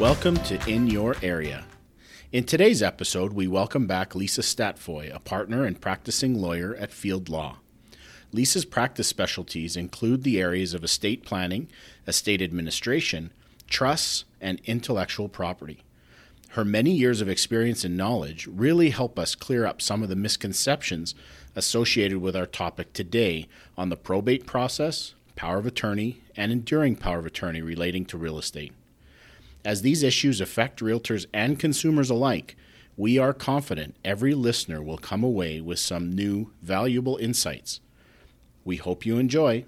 Welcome to In Your Area. In today's episode, we welcome back Lisa Statt Foy, a partner and practicing lawyer at Field Law. Lisa's practice specialties include the areas of estate planning, estate administration, trusts, and intellectual property. Her many years of experience and knowledge really help us clear up some of the misconceptions associated with our topic today on the probate process, power of attorney, and enduring power of attorney relating to real estate. As these issues affect realtors and consumers alike, we are confident every listener will come away with some new, valuable insights. We hope you enjoy.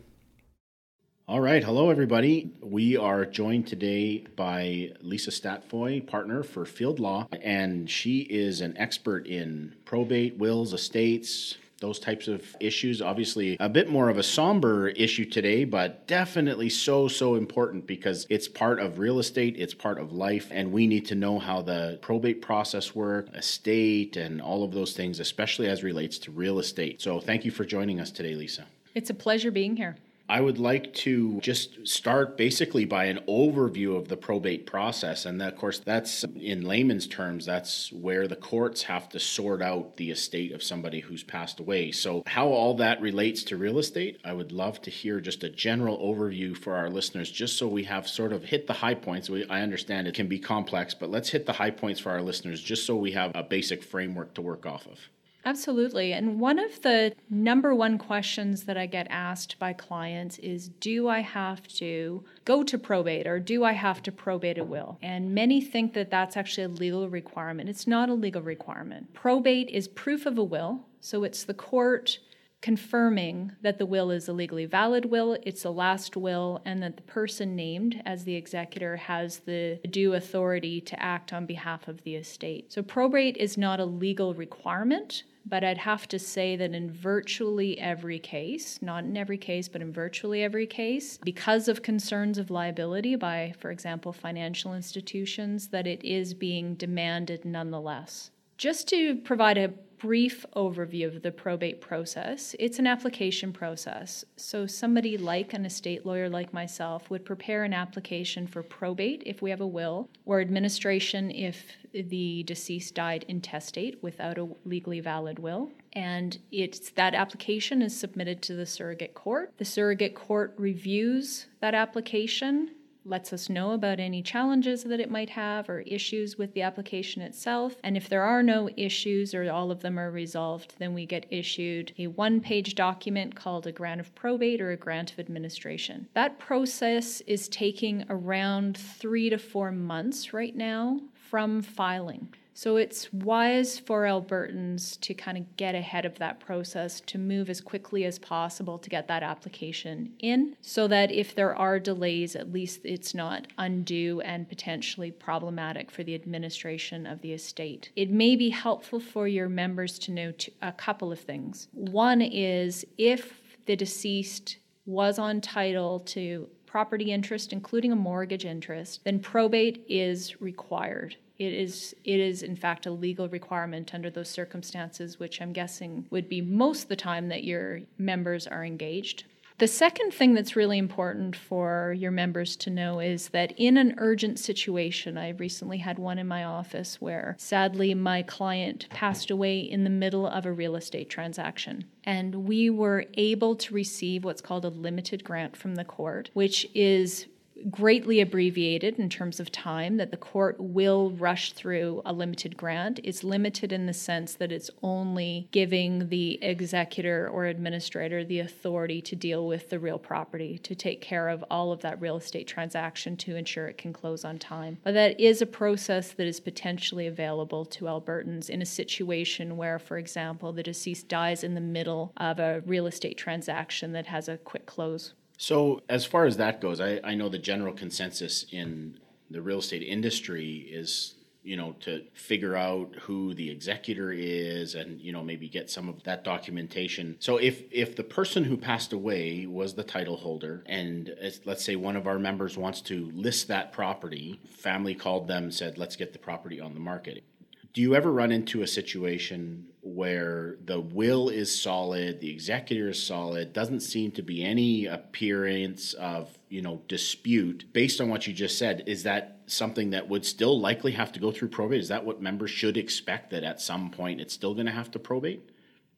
All right. Hello, everybody. We are joined today by Lisa Statt Foy, partner for Field Law, and she is an expert in probate, wills, estates, those types of issues. Obviously, a bit more of a somber issue today, but definitely so, so important because it's part of real estate, it's part of life, and we need to know how the probate process works, estate, and all of those things, especially as relates to real estate. So, thank you for joining us today, Lisa. It's a pleasure being here. I would like to just start basically by an overview of the probate process. And of course, that's in layman's terms, that's where the courts have to sort out the estate of somebody who's passed away. So, how all that relates to real estate, I would love to hear just a general overview for our listeners, just so we have sort of hit the high points. We, I understand it can be complex, but let's hit the high points for our listeners, just so we have a basic framework to work off of. Absolutely. And one of the number one questions that I get asked by clients is Do I have to go to probate or do I have to probate a will? And many think that that's actually a legal requirement. It's not a legal requirement. Probate is proof of a will, so it's the court confirming that the will is a legally valid will, it's a last will, and that the person named as the executor has the due authority to act on behalf of the estate. So, probate is not a legal requirement, but I'd have to say that in virtually every case, not in every case, but in virtually every case, because of concerns of liability by, for example, financial institutions, that it is being demanded nonetheless. Just to provide a brief overview of the probate process. It's an application process. So, somebody like an estate lawyer like myself would prepare an application for probate if we have a will, or administration if the deceased died intestate without a legally valid will. And it's that application is submitted to the surrogate court. The surrogate court reviews that application lets us know about any challenges that it might have or issues with the application itself. And if there are no issues or all of them are resolved, then we get issued a one page document called a grant of probate or a grant of administration. That process is taking around three to four months right now from filing. So it's wise for Albertans to kind of get ahead of that process, to move as quickly as possible to get that application in, so that if there are delays, at least it's not undue and potentially problematic for the administration of the estate. It may be helpful for your members to know a couple of things. One is if the deceased was on title to property interest, including a mortgage interest, then probate is required. It is, it is in fact a legal requirement under those circumstances, which I'm guessing would be most of the time that your members are engaged. The second thing that's really important for your members to know is that in an urgent situation, I recently had one in my office where sadly my client passed away in the middle of a real estate transaction. And we were able to receive what's called a limited grant from the court, which is greatly abbreviated in terms of time, that the court will rush through a limited grant. It's limited in the sense that it's only giving the executor or administrator the authority to deal with the real property, to take care of all of that real estate transaction to ensure it can close on time. But that is a process that is potentially available to Albertans in a situation where, for example, the deceased dies in the middle of a real estate transaction that has a quick close. So, as far as that goes, I, I know the general consensus in the real estate industry is you know to figure out who the executor is and you know maybe get some of that documentation. So if if the person who passed away was the title holder and let's say one of our members wants to list that property family called them said let's get the property on the market do you ever run into a situation where the will is solid, the executor is solid, doesn't seem to be any appearance of, you know, dispute. Based on what you just said, is that something that would still likely have to go through probate? Is that what members should expect that at some point it's still going to have to probate?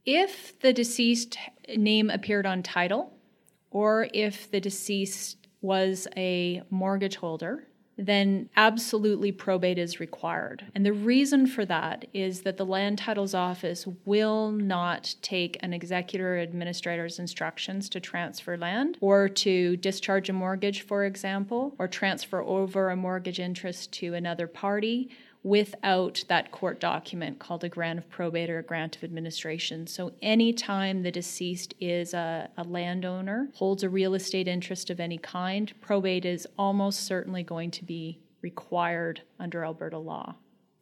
If the deceased name appeared on title or if the deceased was a mortgage holder, then absolutely probate is required. And the reason for that is that the Land Titles Office will not take an executor or administrator's instructions to transfer land or to discharge a mortgage, for example, or transfer over a mortgage interest to another party without that court document called a grant of probate or a grant of administration. So, anytime the deceased is a, a, landowner, holds a real estate interest of any kind, probate is almost certainly going to be required under Alberta law.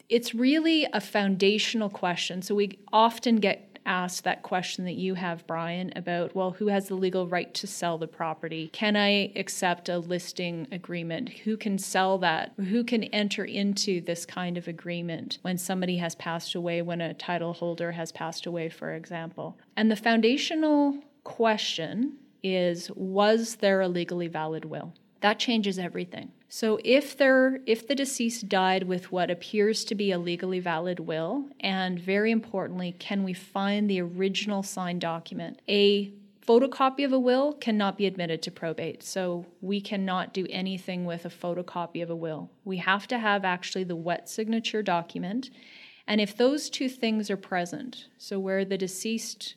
It's really a foundational question. So, we often get asked that question that you have, Brian, about, well, who has the legal right to sell the property? Can I accept a listing agreement? Who can sell that? Who can enter into this kind of agreement when somebody has passed away, when a title holder has passed away, for example? And the foundational question is was there a legally valid will? That changes everything. So if there if the deceased died with what appears to be a legally valid will and very importantly can we find the original signed document? A photocopy of a will cannot be admitted to probate so we cannot do anything with a photocopy of a will. We have to have actually the wet signature document and if those two things are present so where the deceased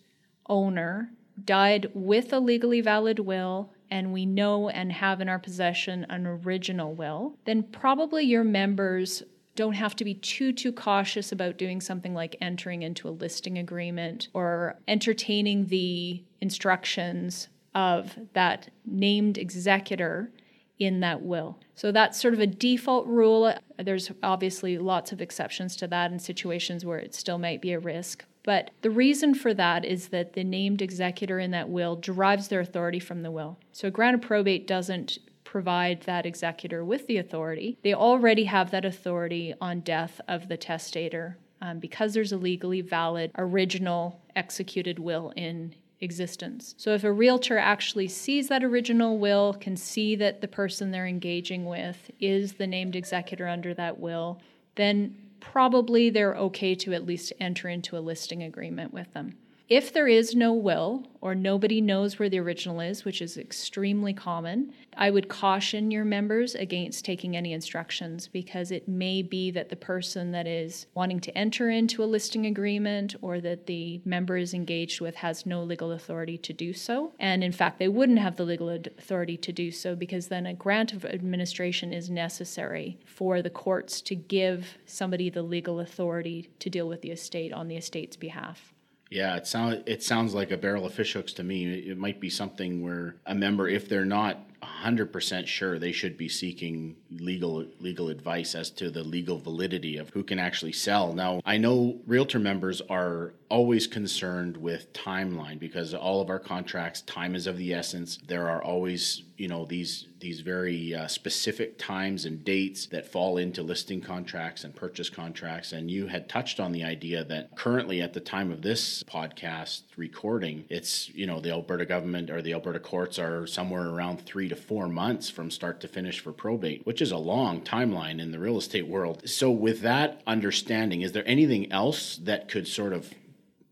owner died with a legally valid will and we know and have in our possession an original will, then probably your members don't have to be too too cautious about doing something like entering into a listing agreement or entertaining the instructions of that named executor in that will. So that's sort of a default rule. There's obviously lots of exceptions to that in situations where it still might be a risk, but the reason for that is that the named executor in that will derives their authority from the will. So a grant of probate doesn't provide that executor with the authority. They already have that authority on death of the testator um, because there's a legally valid original executed will in existence. So if a realtor actually sees that original will, can see that the person they're engaging with is the named executor under that will, then probably they're okay to at least enter into a listing agreement with them. If there is no will or nobody knows where the original is, which is extremely common, I would caution your members against taking any instructions because it may be that the person that is wanting to enter into a listing agreement or that the member is engaged with has no legal authority to do so. And in fact, they wouldn't have the legal authority to do so because then a grant of administration is necessary for the courts to give somebody the legal authority to deal with the estate on the estate's behalf. Yeah, it sounds it sounds like a barrel of fishhooks to me. It might be something where a member, if they're not 100% sure they should be seeking legal legal advice as to the legal validity of who can actually sell. Now, I know realtor members are always concerned with timeline because all of our contracts time is of the essence. There are always, you know, these these very uh, specific times and dates that fall into listing contracts and purchase contracts and you had touched on the idea that currently at the time of this podcast recording, it's, you know, the Alberta government or the Alberta courts are somewhere around 3 to 4 months from start to finish for probate, which is a long timeline in the real estate world. So, with that understanding, is there anything else that could sort of,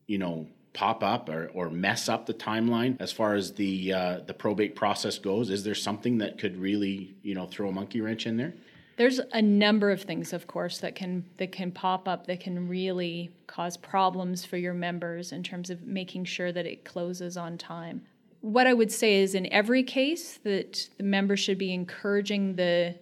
you know, pop up or, or mess up the timeline as far as the uh, the probate process goes? Is there something that could really, you know, throw a monkey wrench in there? There's a number of things, of course, that can that can pop up that can really cause problems for your members in terms of making sure that it closes on time what I would say is in every case that the member should be encouraging the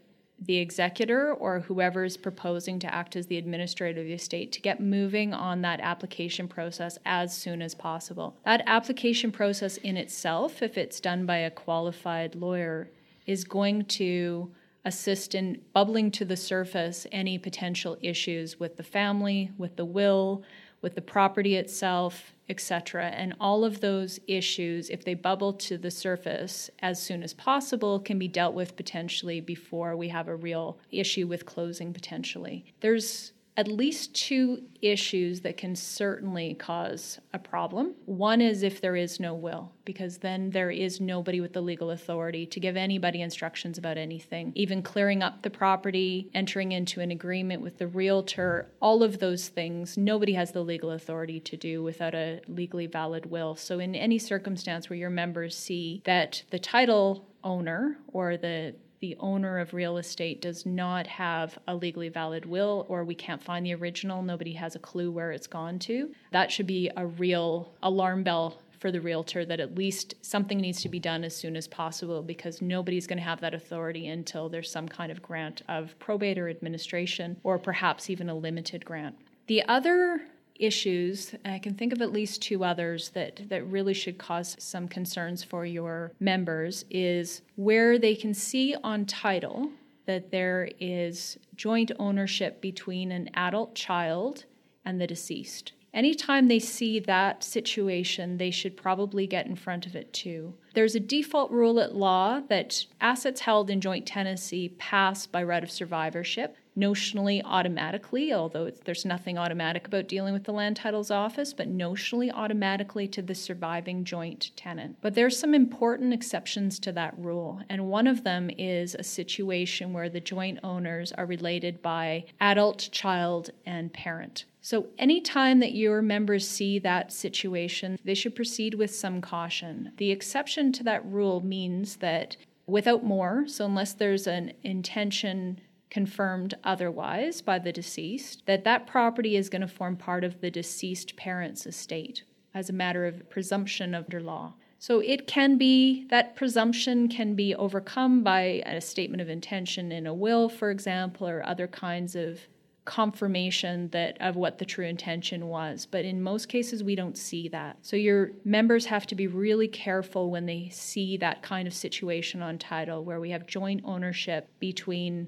the executor or whoever is proposing to act as the administrator of the estate to get moving on that application process as soon as possible. That application process in itself, if it's done by a qualified lawyer, is going to assist in bubbling to the surface any potential issues with the family, with the will, with the property itself, etc. And all of those issues, if they bubble to the surface as soon as possible, can be dealt with potentially before we have a real issue with closing potentially. There's at least two issues that can certainly cause a problem. One is if there is no will, because then there is nobody with the legal authority to give anybody instructions about anything, even clearing up the property, entering into an agreement with the realtor, all of those things, nobody has the legal authority to do without a legally valid will. So, in any circumstance where your members see that the title owner or the the owner of real estate does not have a legally valid will or we can't find the original, nobody has a clue where it's gone to, that should be a real alarm bell for the realtor that at least something needs to be done as soon as possible because nobody's going to have that authority until there's some kind of grant of probate or administration or perhaps even a limited grant. The other issues, I can think of at least two others that, that really should cause some concerns for your members, is where they can see on title that there is joint ownership between an adult child and the deceased. Anytime they see that situation, they should probably get in front of it too. There's a default rule at law that assets held in joint tenancy pass by right of survivorship notionally automatically, although there's nothing automatic about dealing with the land titles office, but notionally automatically to the surviving joint tenant. But there's some important exceptions to that rule, and one of them is a situation where the joint owners are related by adult, child, and parent. So, anytime that your members see that situation, they should proceed with some caution. The exception to that rule means that without more, so unless there's an intention confirmed otherwise by the deceased, that that property is going to form part of the deceased parent's estate as a matter of presumption under law. So it can be that presumption can be overcome by a statement of intention in a will, for example, or other kinds of confirmation that of what the true intention was but in most cases we don't see that so your members have to be really careful when they see that kind of situation on title where we have joint ownership between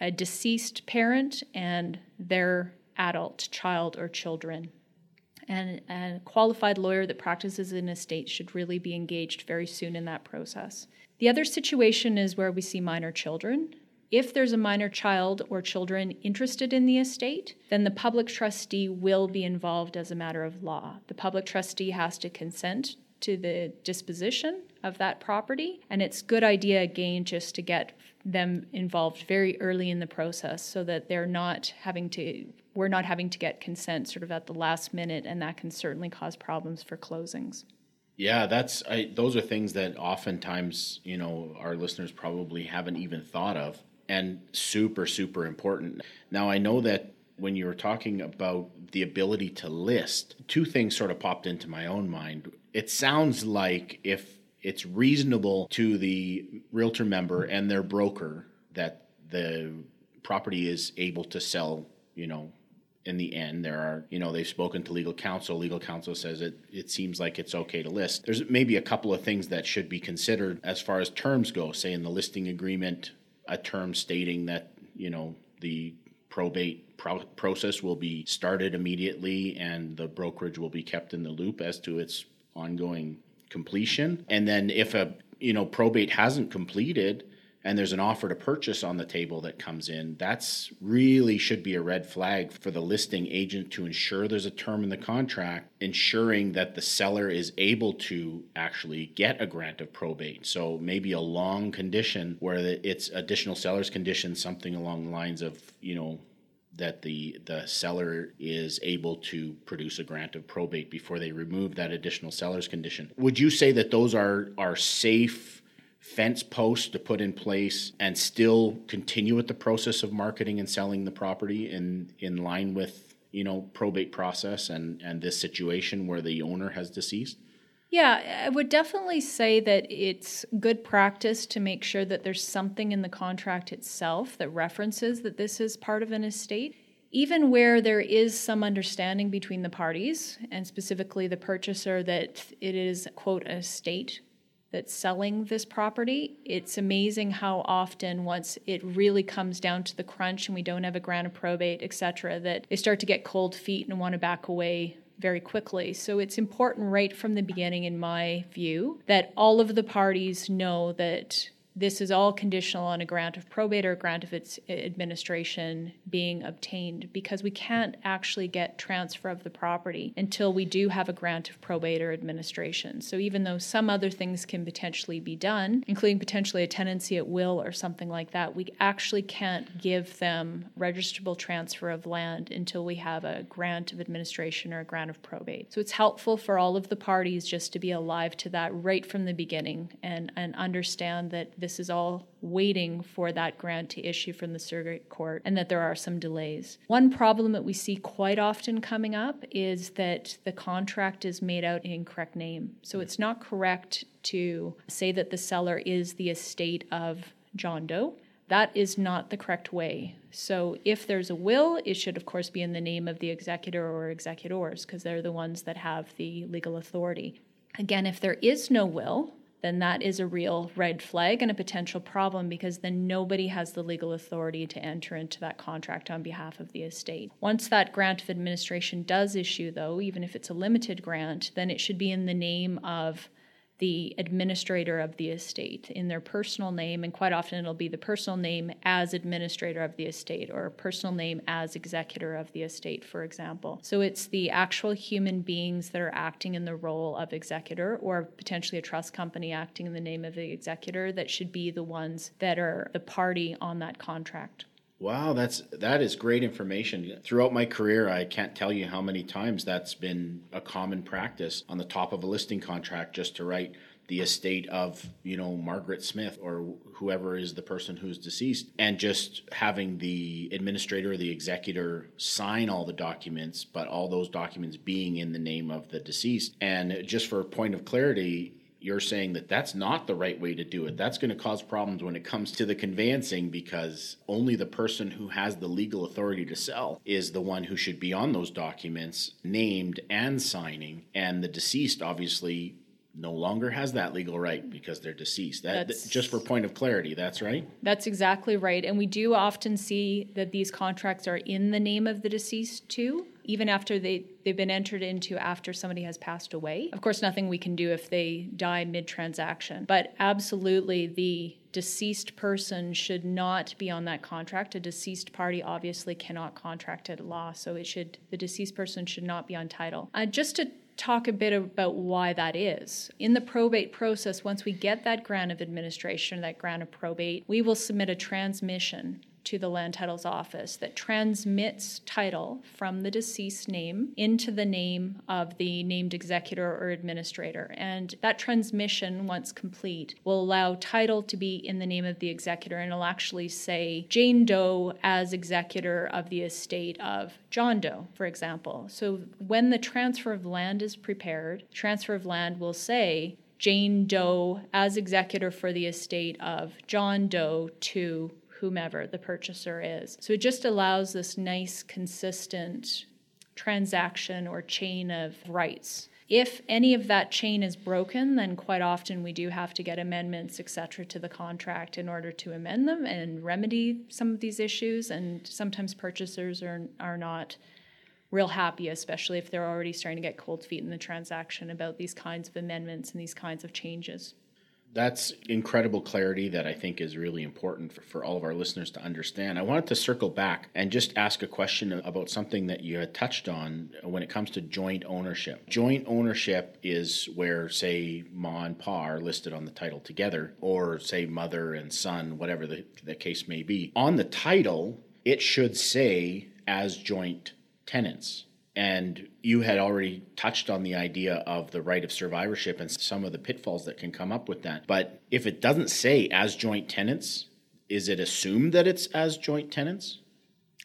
a deceased parent and their adult child or children. And a qualified lawyer that practices in a state should really be engaged very soon in that process. The other situation is where we see minor children. If there's a minor child or children interested in the estate, then the public trustee will be involved as a matter of law. The public trustee has to consent to the disposition of that property, and it's good idea again just to get them involved very early in the process so that they're not having to we're not having to get consent sort of at the last minute and that can certainly cause problems for closings. Yeah that's I, those are things that oftentimes you know our listeners probably haven't even thought of and super super important. Now i know that when you were talking about the ability to list two things sort of popped into my own mind. It sounds like if it's reasonable to the realtor member and their broker that the property is able to sell, you know, in the end. There are you know they've spoken to legal counsel. Legal counsel says it it seems like it's okay to list. There's maybe a couple of things that should be considered as far as terms go say in the listing agreement a term stating that you know the probate pro- process will be started immediately and the brokerage will be kept in the loop as to its ongoing completion. And then if a you know probate hasn't completed and there's an offer to purchase on the table that comes in, that's really should be a red flag for the listing agent to ensure there's a term in the contract ensuring that the seller is able to actually get a grant of probate. So maybe a long condition where it's additional seller's condition, something along the lines of, you know, that the the seller is able to produce a grant of probate before they remove that additional seller's condition. Would you say that those are are safe fence posts to put in place and still continue with the process of marketing and selling the property in in line with you know probate process and and this situation where the owner has deceased? Yeah, I would definitely say that it's good practice to make sure that there's something in the contract itself that references that this is part of an estate. Even where there is some understanding between the parties, and specifically the purchaser, that it is, quote, a estate that's selling this property, it's amazing how often, once it really comes down to the crunch and we don't have a grant of probate, et cetera, that they start to get cold feet and want to back away very quickly. So it's important right from the beginning, in my view, that all of the parties know that this is all conditional on a grant of probate or a grant of its uh, administration being obtained because we can't actually get transfer of the property until we do have a grant of probate or administration. So even though some other things can potentially be done, including potentially a tenancy at will or something like that, we actually can't give them registrable transfer of land until we have a grant of administration or a grant of probate. So it's helpful for all of the parties just to be alive to that right from the beginning and, and understand that this is all waiting for that grant to issue from the surrogate court and that there are some delays. One problem that we see quite often coming up is that the contract is made out in incorrect name. So it's not correct to say that the seller is the estate of John Doe. That is not the correct way. So, if there's a will, it should, of course, be in the name of the executor or executors because they're the ones that have the legal authority. Again, if there is no will, then that is a real red flag and a potential problem because then nobody has the legal authority to enter into that contract on behalf of the estate. Once that grant of administration does issue, though, even if it's a limited grant, then it should be in the name of the administrator of the estate in their personal name, and quite often it'll be the personal name as administrator of the estate or personal name as executor of the estate, for example. So it's the actual human beings that are acting in the role of executor or potentially a trust company acting in the name of the executor that should be the ones that are the party on that contract. Wow, that's that is great information. Throughout my career, I can't tell you how many times that's been a common practice on the top of a listing contract just to write the estate of, you know, Margaret Smith or whoever is the person who's deceased and just having the administrator or the executor sign all the documents, but all those documents being in the name of the deceased. And just for a point of clarity, you're saying that that's not the right way to do it. That's going to cause problems when it comes to the conveyancing because only the person who has the legal authority to sell is the one who should be on those documents, named and signing. And the deceased obviously no longer has that legal right because they're deceased. That that's, just for point of clarity, that's right. That's exactly right. And we do often see that these contracts are in the name of the deceased too even after they, they've been entered into after somebody has passed away. Of course, nothing we can do if they die mid transaction, but absolutely the deceased person should not be on that contract. A deceased party obviously cannot contract at law, so it should the deceased person should not be on title. Uh, just to talk a bit about why that is. In the probate process, once we get that grant of administration, that grant of probate, we will submit a transmission to the land titles office that transmits title from the deceased name into the name of the named executor or administrator. And that transmission, once complete, will allow title to be in the name of the executor and it'll actually say Jane Doe as executor of the estate of John Doe, for example. So when the transfer of land is prepared, transfer of land will say Jane Doe as executor for the estate of John Doe to whomever the purchaser is. So it just allows this nice, consistent transaction or chain of rights. If any of that chain is broken, then quite often we do have to get amendments, etc., to the contract in order to amend them and remedy some of these issues. And sometimes purchasers are, are not real happy, especially if they're already starting to get cold feet in the transaction about these kinds of amendments and these kinds of changes that's incredible clarity that I think is really important for, for, all of our listeners to understand. I wanted to circle back and just ask a question about something that you had touched on when it comes to joint ownership. Joint ownership is where, say, ma and pa are listed on the title together, or say, mother and son, whatever the, the case may be. On the title, it should say as joint tenants. And you had already touched on the idea of the right of survivorship and some of the pitfalls that can come up with that. But if it doesn't say as joint tenants, is it assumed that it's as joint tenants?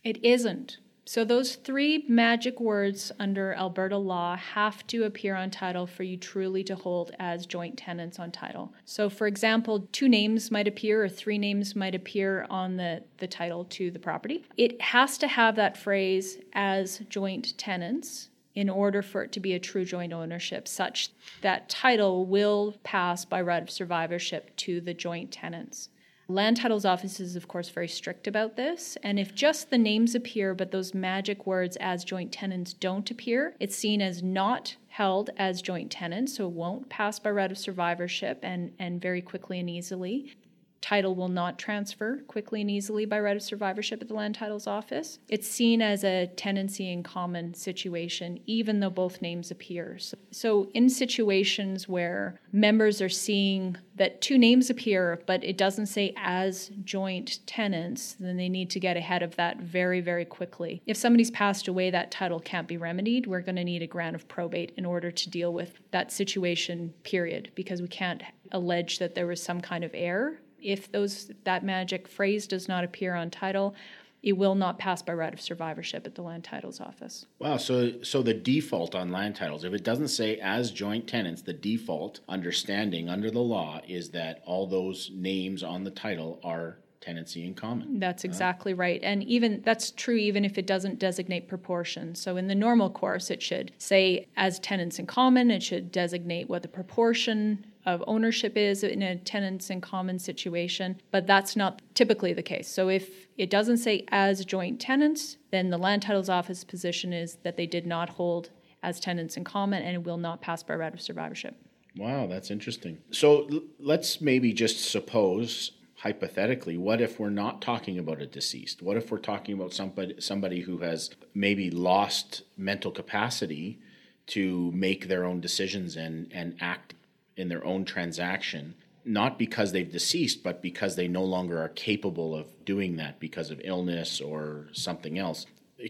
It isn't. So, those three magic words under Alberta law have to appear on title for you truly to hold as joint tenants on title. So, for example, two names might appear or three names might appear on the, the title to the property. It has to have that phrase as joint tenants in order for it to be a true joint ownership, such that title will pass by right of survivorship to the joint tenants. Land Titles Office is, of course, very strict about this. And if just the names appear, but those magic words as joint tenants don't appear, it's seen as not held as joint tenants, so it won't pass by right of survivorship and, and very quickly and easily. Title will not transfer quickly and easily by right of survivorship at the land titles office. It's seen as a tenancy in common situation, even though both names appear. So, in situations where members are seeing that two names appear, but it doesn't say as joint tenants, then they need to get ahead of that very, very quickly. If somebody's passed away, that title can't be remedied. We're going to need a grant of probate in order to deal with that situation, period, because we can't allege that there was some kind of error if those that magic phrase does not appear on title, it will not pass by right of survivorship at the land titles office. Wow, so so the default on land titles, if it doesn't say as joint tenants, the default understanding under the law is that all those names on the title are tenancy in common. That's exactly uh, right. And even that's true even if it doesn't designate proportion. So in the normal course it should say as tenants in common, it should designate what the proportion of ownership is in a tenants in common situation, but that's not typically the case. So if it doesn't say as joint tenants, then the land titles office position is that they did not hold as tenants in common and will not pass by right of survivorship. Wow, that's interesting. So l- let's maybe just suppose hypothetically, what if we're not talking about a deceased? What if we're talking about somebody somebody who has maybe lost mental capacity to make their own decisions and and act in their own transaction, not because they've deceased, but because they no longer are capable of doing that because of illness or something else.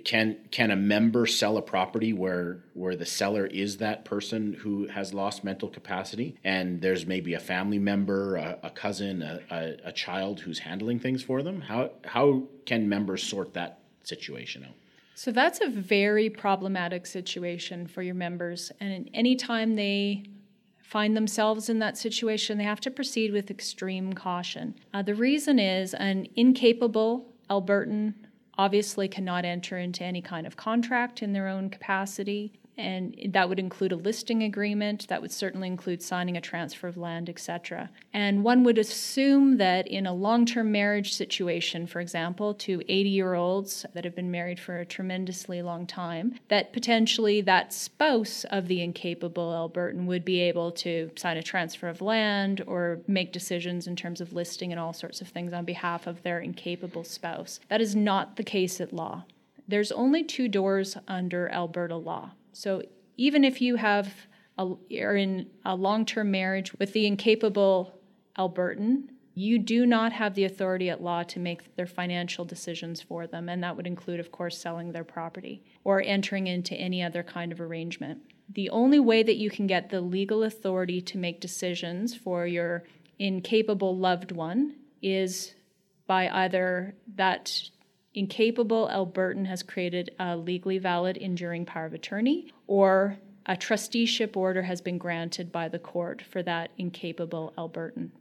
Can can a member sell a property where where the seller is that person who has lost mental capacity, and there's maybe a family member, a, a cousin, a, a, a child who's handling things for them? How how can members sort that situation out? So that's a very problematic situation for your members, and anytime they find themselves in that situation, they have to proceed with extreme caution. Uh, the reason is an incapable Albertan obviously cannot enter into any kind of contract in their own capacity and that would include a listing agreement that would certainly include signing a transfer of land etc and one would assume that in a long-term marriage situation for example to 80 year olds that have been married for a tremendously long time that potentially that spouse of the incapable albertan would be able to sign a transfer of land or make decisions in terms of listing and all sorts of things on behalf of their incapable spouse. That is not the case at law. There's only two doors under alberta law so even if you have a, are in a long-term marriage with the incapable Albertan, you do not have the authority at law to make their financial decisions for them, and that would include, of course, selling their property or entering into any other kind of arrangement. The only way that you can get the legal authority to make decisions for your incapable loved one is by either that incapable Albertan has created a legally valid enduring power of attorney, or a trusteeship order has been granted by the court for that incapable Albertan.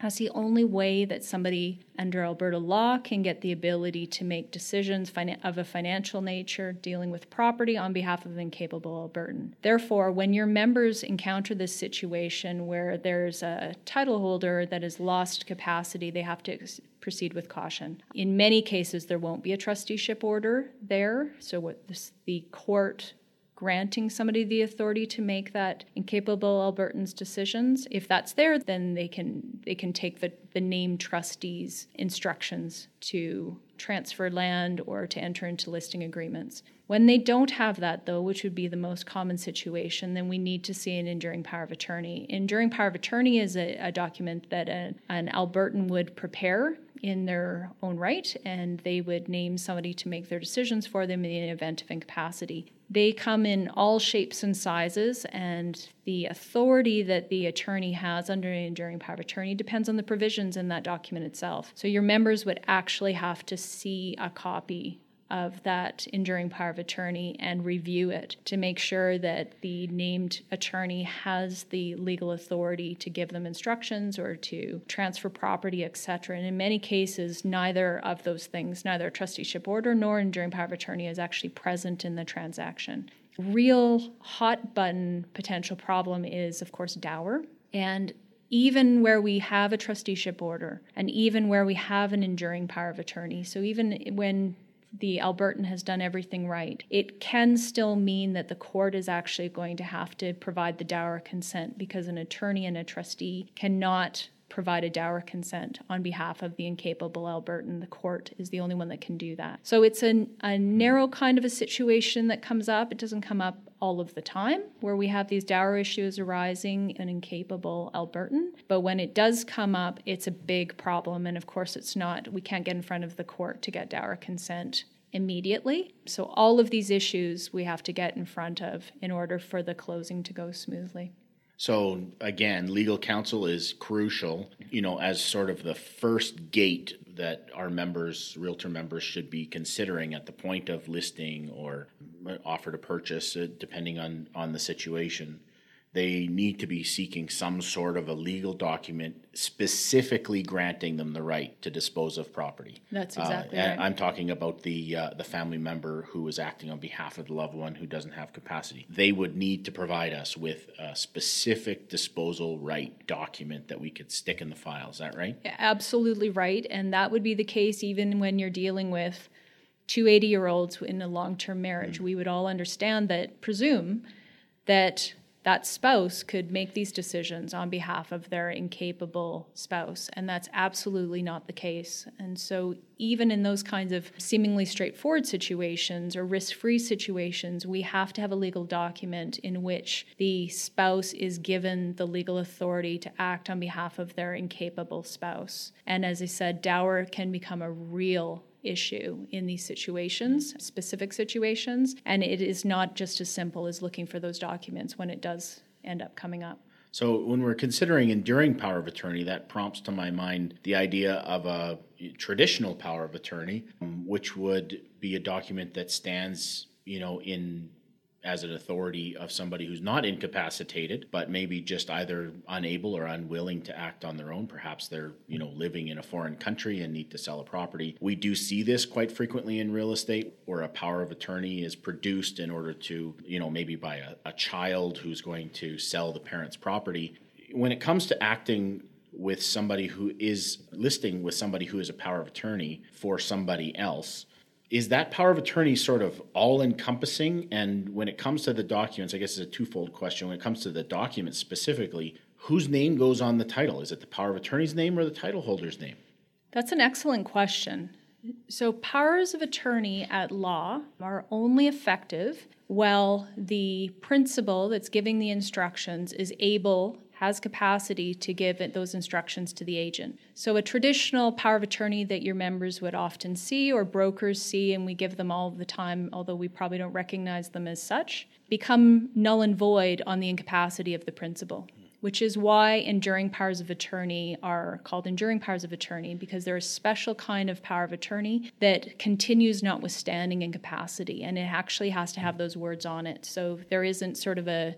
That's the only way that somebody under Alberta law can get the ability to make decisions of a financial nature dealing with property on behalf of an incapable Albertan. Therefore, when your members encounter this situation where there's a title holder that has lost capacity, they have to proceed with caution. In many cases, there won't be a trusteeship order there, so what this, the court granting somebody the authority to make that incapable Albertans decisions. If that's there, then they can they can take the, the named trustees instructions to transfer land or to enter into listing agreements. When they don't have that, though, which would be the most common situation, then we need to see an enduring power of attorney. Enduring power of attorney is a, a document that a, an Albertan would prepare in their own right, and they would name somebody to make their decisions for them in the event of incapacity. They come in all shapes and sizes, and the authority that the attorney has under an enduring power of attorney depends on the provisions in that document itself. So your members would actually have to see a copy of that enduring power of attorney and review it to make sure that the named attorney has the legal authority to give them instructions or to transfer property, etc. And in many cases, neither of those things, neither a trusteeship order nor enduring power of attorney, is actually present in the transaction. Real hot button potential problem is, of course, dower. And even where we have a trusteeship order and even where we have an enduring power of attorney. So even when the Albertan has done everything right, it can still mean that the court is actually going to have to provide the dower consent because an attorney and a trustee cannot provide a dower consent on behalf of the incapable Albertan. The court is the only one that can do that. So it's a, a narrow kind of a situation that comes up. It doesn't come up all of the time where we have these dower issues arising in incapable Albertan. But when it does come up, it's a big problem. And of course, it's not, we can't get in front of the court to get dower consent immediately. So, all of these issues we have to get in front of in order for the closing to go smoothly. So again, legal counsel is crucial, you know, as sort of the first gate that our members, realtor members, should be considering at the point of listing or offer to purchase, uh, depending on on the situation they need to be seeking some sort of a legal document specifically granting them the right to dispose of property. That's uh, exactly uh, right. I'm talking about the uh, the family member who is acting on behalf of the loved one who doesn't have capacity. They would need to provide us with a specific disposal right document that we could stick in the file. Is that right? Absolutely right, and that would be the case even when you're dealing with two 80 year olds in a long term marriage. Mm. We would all understand that, presume that that spouse could make these decisions on behalf of their incapable spouse. And that's absolutely not the case. And so, even in those kinds of seemingly straightforward situations or risk free situations, we have to have a legal document in which the spouse is given the legal authority to act on behalf of their incapable spouse. And as I said, dower can become a real issue in these situations, specific situations. And it is not just as simple as looking for those documents when it does end up coming up. So, when we're considering enduring power of attorney, that prompts to my mind the idea of a traditional power of attorney, which would be a document that stands, you know, in as an authority of somebody who's not incapacitated but maybe just either unable or unwilling to act on their own. Perhaps they're you know living in a foreign country and need to sell a property. We do see this quite frequently in real estate where a power of attorney is produced in order to you know maybe by a, a child who's going to sell the parent's property. When it comes to acting with somebody who is listing with somebody who is a power of attorney for somebody else is that power of attorney sort of all encompassing? And when it comes to the documents, I guess it's a twofold question. When it comes to the documents specifically, whose name goes on the title? Is it the power of attorney's name or the title holder's name? That's an excellent question. So, powers of attorney at law are only effective while the principal that's giving the instructions is able has capacity to give those instructions to the agent. So, a traditional power of attorney that your members would often see or brokers see, and we give them all the time, although we probably don't recognize them as such, become null and void on the incapacity of the principal. Which is why enduring powers of attorney are called enduring powers of attorney because they're a special kind of power of attorney that continues notwithstanding incapacity, and it actually has to have those words on it. So there isn't sort of a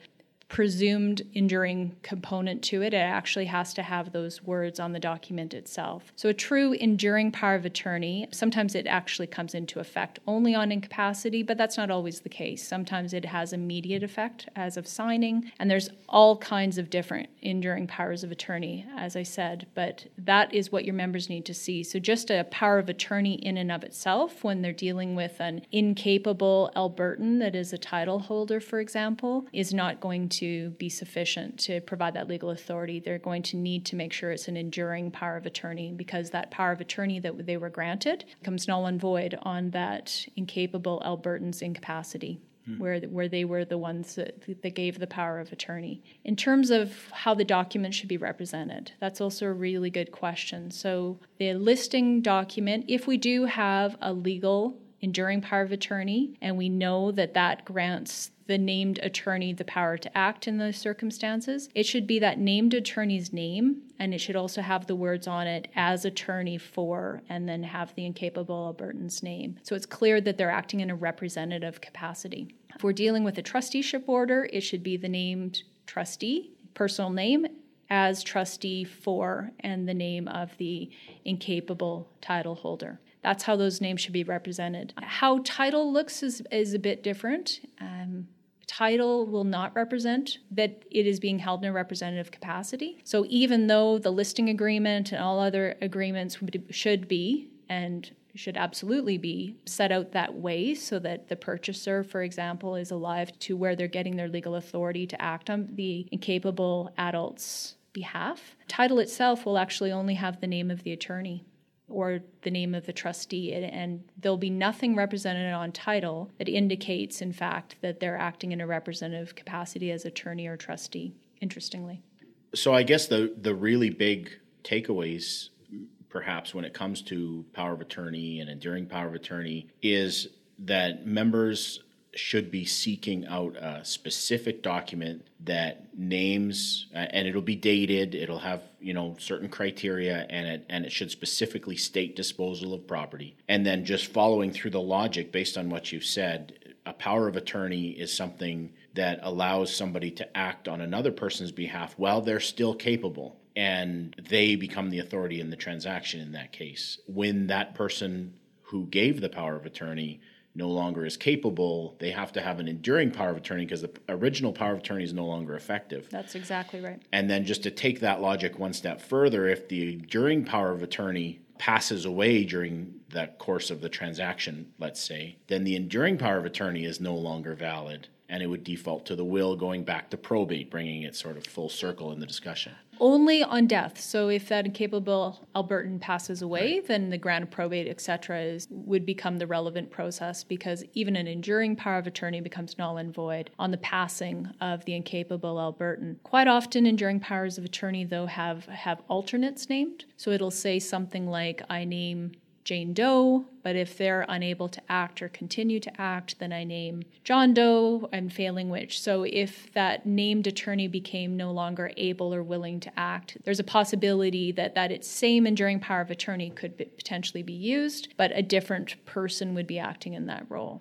presumed enduring component to it. It actually has to have those words on the document itself. So, a true enduring power of attorney, sometimes it actually comes into effect only on incapacity, but that's not always the case. Sometimes it has immediate effect as of signing, and there's all kinds of different enduring powers of attorney, as I said, but that is what your members need to see. So, just a power of attorney in and of itself, when they're dealing with an incapable Albertan that is a title holder, for example, is not going to to be sufficient to provide that legal authority, they're going to need to make sure it's an enduring power of attorney because that power of attorney that they were granted comes null and void on that incapable Albertan's incapacity. Hmm. Where, where they were the ones that, that gave the power of attorney. In terms of how the document should be represented, that's also a really good question. So, the listing document, if we do have a legal enduring power of attorney, and we know that that grants the named attorney the power to act in those circumstances. It should be that named attorney's name, and it should also have the words on it as attorney for, and then have the incapable Albertan's name. So it's clear that they're acting in a representative capacity. If we're dealing with a trusteeship order, it should be the named trustee, personal name, as trustee for, and the name of the incapable title holder. That's how those names should be represented. How title looks is, is a bit different. Um, title will not represent that it is being held in a representative capacity. So even though the listing agreement and all other agreements should be and should absolutely be set out that way so that the purchaser, for example, is alive to where they're getting their legal authority to act on the incapable adult's behalf. Title itself will actually only have the name of the attorney or the name of the trustee, and there'll be nothing represented on title that indicates, in fact, that they're acting in a representative capacity as attorney or trustee, interestingly. So I guess the, the really big takeaways, perhaps, when it comes to power of attorney and enduring power of attorney, is that members should be seeking out a specific document that names uh, and it'll be dated it'll have you know certain criteria and it and it should specifically state disposal of property. And then just following through the logic based on what you've said a power of attorney is something that allows somebody to act on another person's behalf while they're still capable and they become the authority in the transaction in that case. When that person who gave the power of attorney no longer is capable, they have to have an enduring power of attorney because the original power of attorney is no longer effective. That's exactly right. And then just to take that logic one step further, if the enduring power of attorney passes away during that course of the transaction, let's say, then the enduring power of attorney is no longer valid and it would default to the will going back to probate, bringing it sort of full circle in the discussion. Only on death. So if that incapable Albertan passes away, right. then the grant of probate, etc., would become the relevant process because even an enduring power of attorney becomes null and void on the passing of the incapable Albertan. Quite often, enduring powers of attorney, though, have have alternates named. So it'll say something like, "I name Jane Doe, but if they're unable to act or continue to act, then I name John Doe I'm failing which. So if that named attorney became no longer able or willing to act, there's a possibility that that its same enduring power of attorney could be, potentially be used, but a different person would be acting in that role.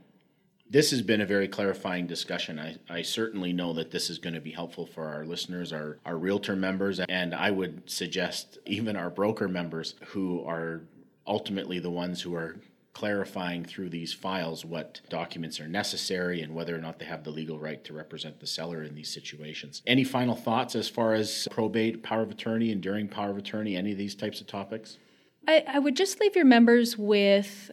This has been a very clarifying discussion. I, I certainly know that this is going to be helpful for our listeners, our, our realtor members, and I would suggest even our broker members who are ultimately the ones who are clarifying through these files what documents are necessary and whether or not they have the legal right to represent the seller in these situations. Any final thoughts as far as probate, power of attorney, enduring power of attorney, any of these types of topics? I, I would just leave your members with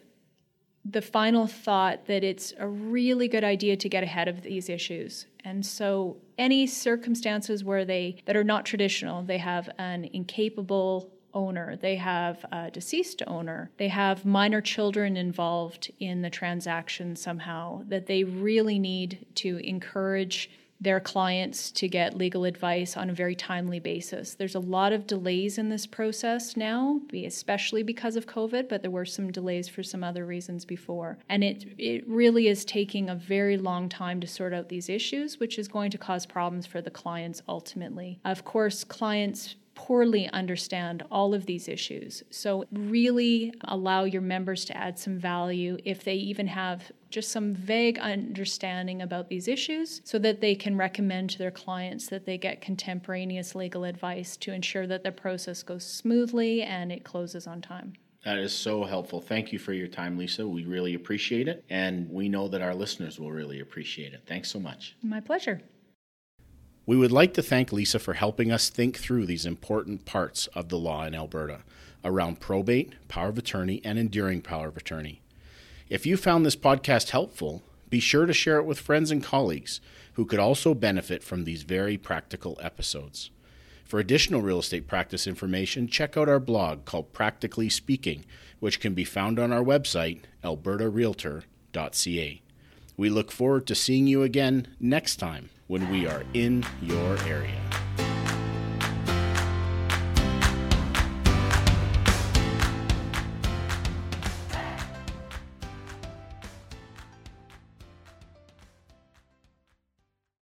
the final thought that it's a really good idea to get ahead of these issues. And so any circumstances where they that are not traditional, they have an incapable owner, they have a deceased owner, they have minor children involved in the transaction somehow, that they really need to encourage their clients to get legal advice on a very timely basis. There's a lot of delays in this process now, especially because of COVID, but there were some delays for some other reasons before. And it it really is taking a very long time to sort out these issues, which is going to cause problems for the clients ultimately. Of course, clients poorly understand all of these issues. So, really allow your members to add some value if they even have just some vague understanding about these issues so that they can recommend to their clients that they get contemporaneous legal advice to ensure that the process goes smoothly and it closes on time. That is so helpful. Thank you for your time, Lisa. We really appreciate it. And we know that our listeners will really appreciate it. Thanks so much. My pleasure. We would like to thank Lisa for helping us think through these important parts of the law in Alberta around probate, power of attorney, and enduring power of attorney. If you found this podcast helpful, be sure to share it with friends and colleagues who could also benefit from these very practical episodes. For additional real estate practice information, check out our blog called Practically Speaking, which can be found on our website, albertarealtor.ca. We look forward to seeing you again next time when we are in your area.